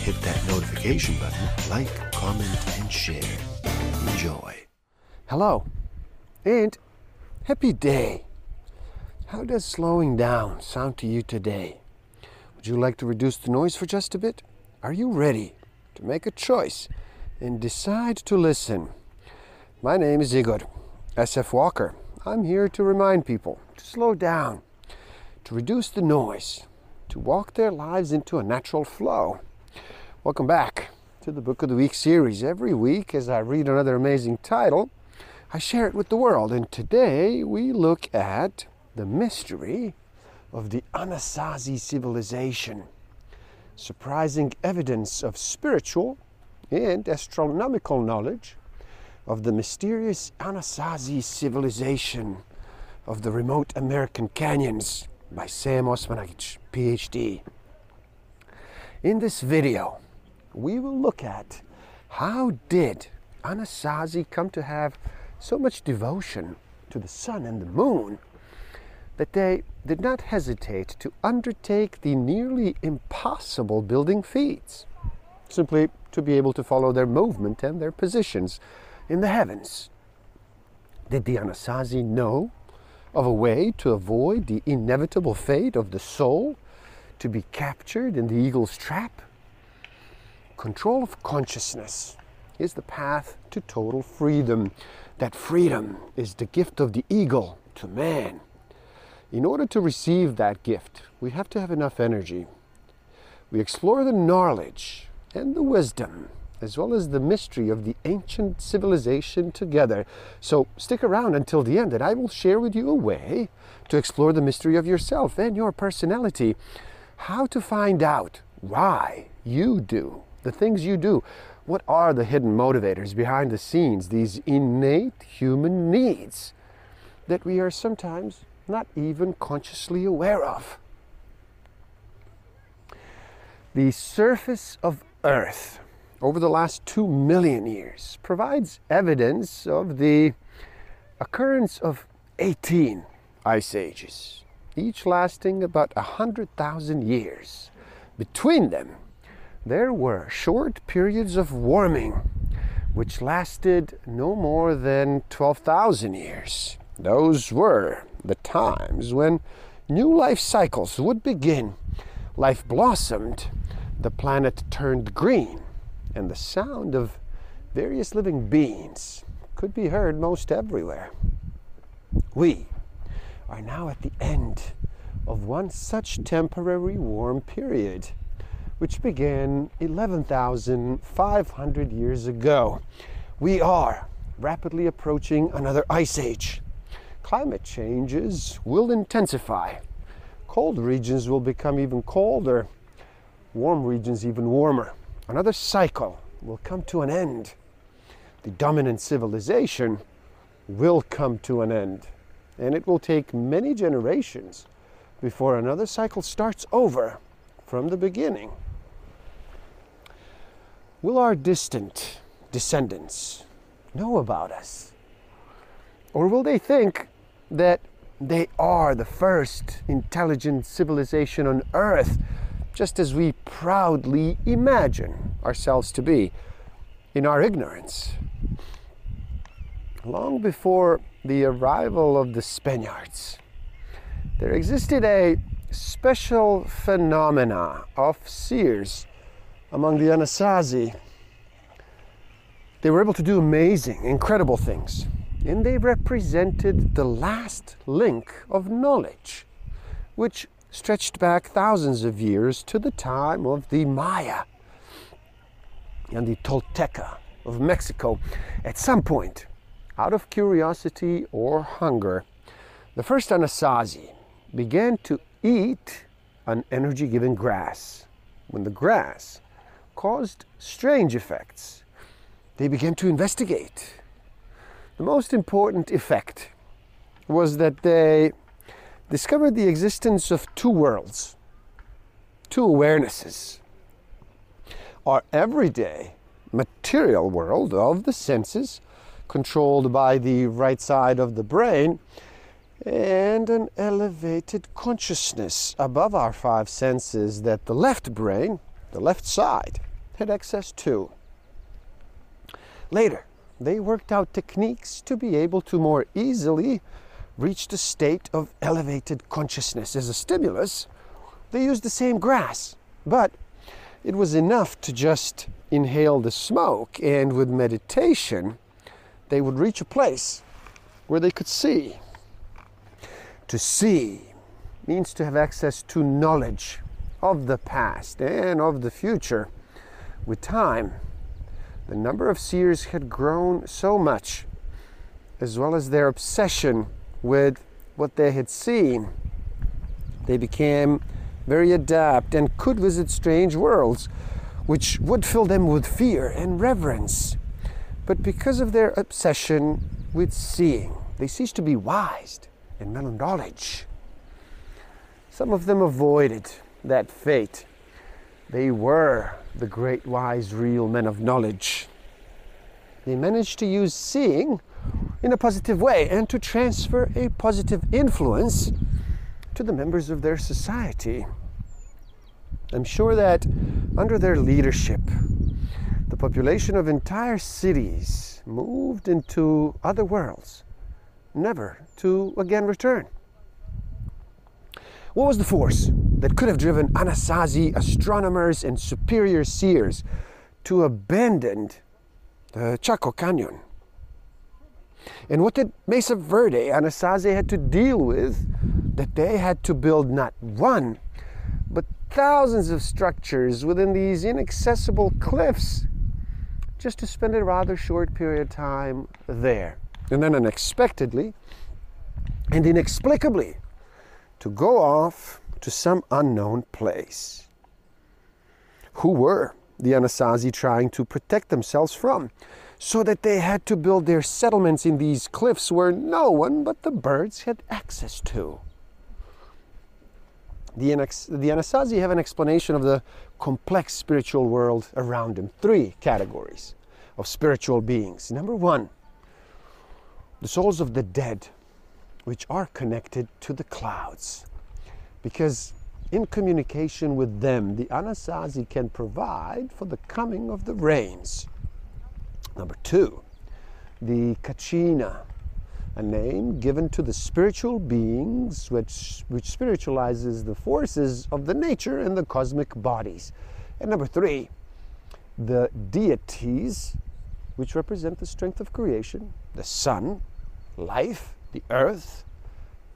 hit that notification button, like, comment, and share. Enjoy. Hello, and happy day. How does slowing down sound to you today? Would you like to reduce the noise for just a bit? Are you ready to make a choice and decide to listen? My name is Igor SF Walker. I'm here to remind people to slow down, to reduce the noise, to walk their lives into a natural flow. Welcome back to the Book of the Week series. Every week, as I read another amazing title, I share it with the world. And today we look at the mystery of the Anasazi civilization. Surprising evidence of spiritual and astronomical knowledge of the mysterious Anasazi civilization of the remote American canyons by Sam Osmanagic, PhD. In this video, we will look at how did Anasazi come to have so much devotion to the sun and the moon that they did not hesitate to undertake the nearly impossible building feats, simply to be able to follow their movement and their positions in the heavens. Did the Anasazi know of a way to avoid the inevitable fate of the soul to be captured in the eagle's trap? Control of consciousness is the path to total freedom. That freedom is the gift of the eagle to man. In order to receive that gift, we have to have enough energy. We explore the knowledge and the wisdom, as well as the mystery of the ancient civilization together. So stick around until the end, and I will share with you a way to explore the mystery of yourself and your personality. How to find out why you do the things you do. What are the hidden motivators behind the scenes, these innate human needs that we are sometimes not even consciously aware of? The surface of Earth over the last two million years provides evidence of the occurrence of 18 ice ages, each lasting about 100,000 years. Between them, there were short periods of warming which lasted no more than 12,000 years. Those were the times when new life cycles would begin. Life blossomed, the planet turned green, and the sound of various living beings could be heard most everywhere. We are now at the end of one such temporary warm period which began 11,500 years ago. We are rapidly approaching another ice age. Climate changes will intensify. Cold regions will become even colder, warm regions even warmer. Another cycle will come to an end. The dominant civilization will come to an end. And it will take many generations before another cycle starts over from the beginning. Will our distant descendants know about us? Or will they think that they are the first intelligent civilization on earth, just as we proudly imagine ourselves to be in our ignorance? Long before the arrival of the Spaniards, there existed a special phenomena of seers among the Anasazi. They were able to do amazing, incredible things. And they represented the last link of knowledge, which stretched back thousands of years to the time of the Maya and the Tolteca of Mexico. At some point, out of curiosity or hunger, the first Anasazi began to eat an energy giving grass. When the grass caused strange effects. They began to investigate. The most important effect was that they discovered the existence of two worlds, two awarenesses. Our everyday material world of the senses, controlled by the right side of the brain, and an elevated consciousness above our five senses that the left brain, the left side, had access to. Later, they worked out techniques to be able to more easily reach the state of elevated consciousness as a stimulus. They used the same grass, but it was enough to just inhale the smoke, and with meditation, they would reach a place where they could see to see means to have access to knowledge of the past and of the future. With time, the number of seers had grown so much, as well as their obsession with what they had seen. They became very adept and could visit strange worlds, which would fill them with fear and reverence. But because of their obsession with seeing, they ceased to be wise and men of knowledge. Some of them avoided that fate. They were the great wise real men of knowledge. They managed to use seeing in a positive way and to transfer a positive influence to the members of their society. I'm sure that under their leadership, the population of entire cities moved into other worlds never to again return. What was the force that could have driven Anasazi astronomers and superior seers to abandon the Chaco Canyon? And what did Mesa Verde Anasazi had to deal with that they had to build not one, but thousands of structures within these inaccessible cliffs just to spend a rather short period of time there? and then unexpectedly and inexplicably to go off to some unknown place. Who were the Anasazi trying to protect themselves from? So that they had to build their settlements in these cliffs where no one but the birds had access to. The, the Anasazi have an explanation of the complex spiritual world around them. Three categories of spiritual beings. Number one, the souls of the dead, which are connected to the clouds. Because in communication with them, the Anasazi can provide for the coming of the rains. Number two, the Kachina, a name given to the spiritual beings which, which spiritualizes the forces of the nature and the cosmic bodies. And number three, the deities, which represent the strength of creation, the sun, life, the earth,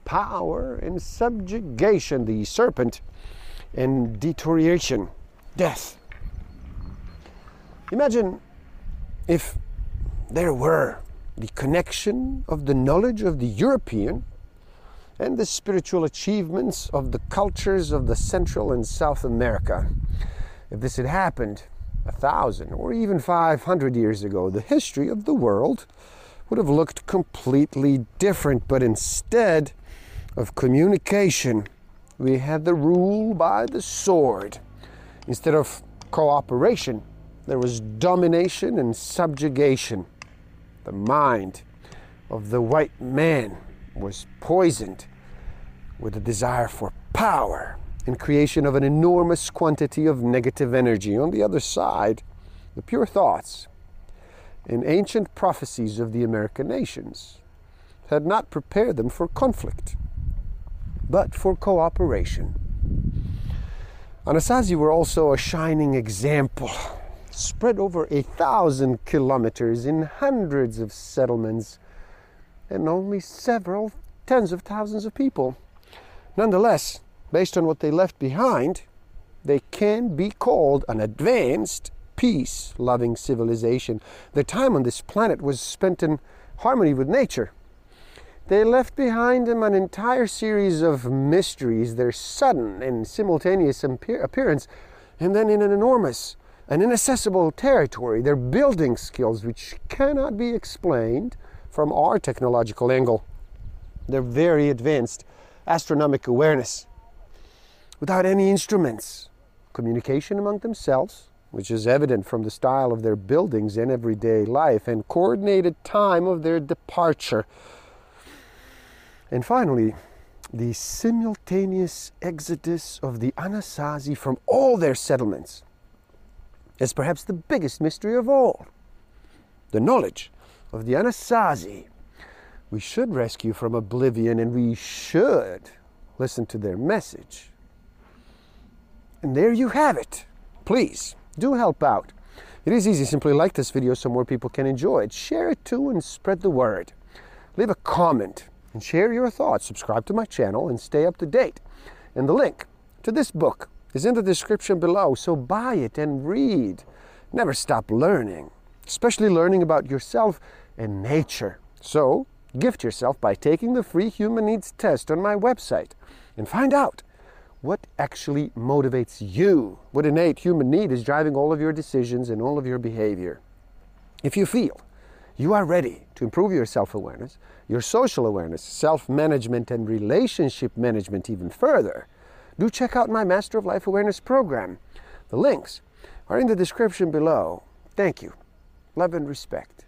power, and subjugation, the serpent, and deterioration, death. Imagine if there were the connection of the knowledge of the European and the spiritual achievements of the cultures of the Central and South America. If this had happened a thousand or even 500 years ago, the history of the world would have looked completely different. But instead of communication, we had the rule by the sword. Instead of cooperation, there was domination and subjugation. The mind of the white man was poisoned with a desire for power and creation of an enormous quantity of negative energy. On the other side, the pure thoughts and ancient prophecies of the American nations had not prepared them for conflict, but for cooperation. Anasazi were also a shining example, spread over a thousand kilometers in hundreds of settlements and only several tens of thousands of people. Nonetheless, based on what they left behind, they can be called an advanced peace loving civilization. Their time on this planet was spent in harmony with nature. They left behind them an entire series of mysteries, their sudden and simultaneous appearance, and then in an enormous an inaccessible territory. They're building skills which cannot be explained from our technological angle. They're very advanced astronomic awareness without any instruments. Communication among themselves, which is evident from the style of their buildings and everyday life, and coordinated time of their departure. And finally, the simultaneous exodus of the Anasazi from all their settlements is perhaps the biggest mystery of all. The knowledge of the Anasazi we should rescue from oblivion and we should listen to their message. And there you have it. Please do help out. It is easy, simply like this video so more people can enjoy it. Share it too and spread the word. Leave a comment and share your thoughts. Subscribe to my channel and stay up to date. And the link to this book is in the description below, so buy it and read. Never stop learning, especially learning about yourself and nature. So, gift yourself by taking the free human needs test on my website and find out what actually motivates you, what innate human need is driving all of your decisions and all of your behavior. If you feel you are ready to improve your self awareness, your social awareness, self management, and relationship management even further, do check out my Master of Life Awareness program. The links are in the description below. Thank you. Love and respect.